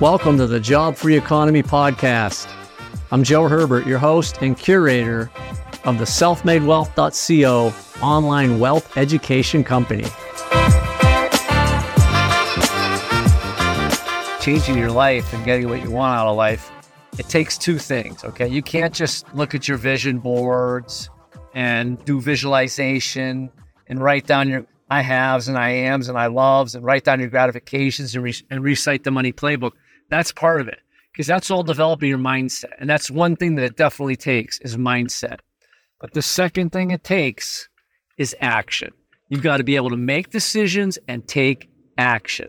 Welcome to the Job Free Economy Podcast. I'm Joe Herbert, your host and curator of the selfmadewealth.co online wealth education company. Changing your life and getting what you want out of life, it takes two things, okay? You can't just look at your vision boards and do visualization and write down your I haves and I ams and I loves and write down your gratifications and, re- and recite the money playbook. That's part of it because that's all developing your mindset. And that's one thing that it definitely takes is mindset. But the second thing it takes is action. You've got to be able to make decisions and take action.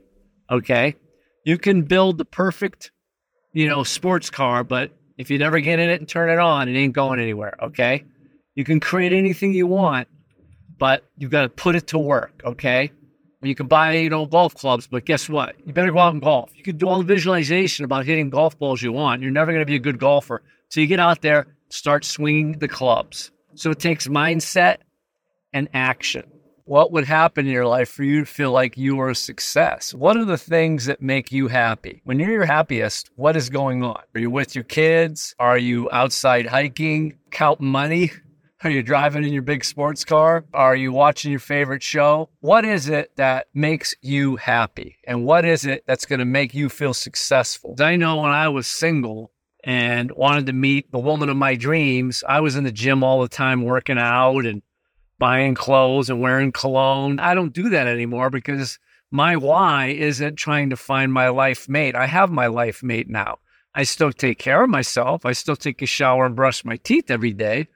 Okay. You can build the perfect, you know, sports car, but if you never get in it and turn it on, it ain't going anywhere. Okay. You can create anything you want, but you've got to put it to work. Okay. You can buy, you know, golf clubs, but guess what? You better go out and golf. You can do all the visualization about hitting golf balls you want. You're never going to be a good golfer. So you get out there, start swinging the clubs. So it takes mindset and action. What would happen in your life for you to feel like you are a success? What are the things that make you happy? When you're your happiest, what is going on? Are you with your kids? Are you outside hiking, counting money? Are you driving in your big sports car? Are you watching your favorite show? What is it that makes you happy? And what is it that's going to make you feel successful? I know when I was single and wanted to meet the woman of my dreams, I was in the gym all the time working out and buying clothes and wearing cologne. I don't do that anymore because my why isn't trying to find my life mate. I have my life mate now. I still take care of myself. I still take a shower and brush my teeth every day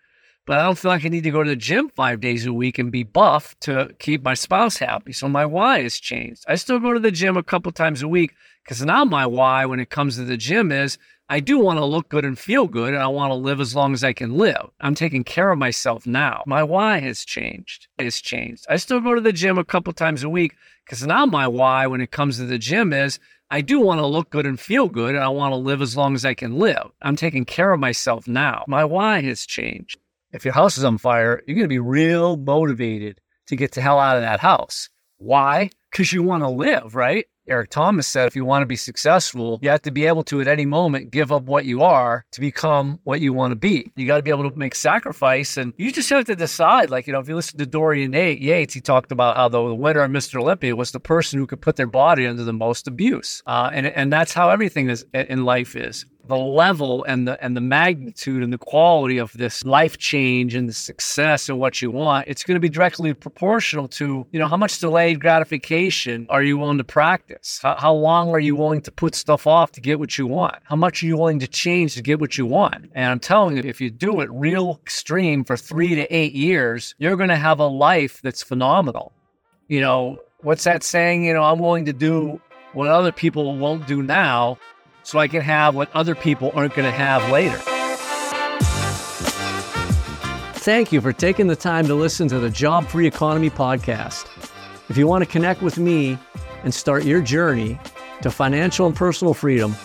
but I don't feel like I need to go to the gym five days a week and be buff to keep my spouse happy. So my why has changed. I still go to the gym a couple times a week because now my why when it comes to the gym is I do want to look good and feel good and I want to live as long as I can live. I'm taking care of myself now. My why has changed. It has changed. I still go to the gym a couple times a week because now my why when it comes to the gym is I do want to look good and feel good and I want to live as long as I can live. I'm taking care of myself now. My why has changed if your house is on fire, you're going to be real motivated to get the hell out of that house. Why? Because you want to live, right? Eric Thomas said if you want to be successful, you have to be able to at any moment give up what you are to become what you want to be. You got to be able to make sacrifice and you just have to decide. Like, you know, if you listen to Dorian Yates, he talked about how the, winner of Mr. Olympia was the person who could put their body under the most abuse. Uh, and, and that's how everything is in life is the level and the and the magnitude and the quality of this life change and the success and what you want, it's going to be directly proportional to you know how much delayed gratification are you willing to practice? How, how long are you willing to put stuff off to get what you want? How much are you willing to change to get what you want? And I'm telling you, if you do it real extreme for three to eight years, you're going to have a life that's phenomenal. You know what's that saying? You know, I'm willing to do what other people won't do now so I can have what other people aren't going to have later. Thank you for taking the time to listen to the Job Free Economy podcast. If you want to connect with me and start your journey to financial and personal freedom,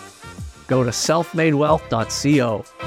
go to selfmadewealth.co.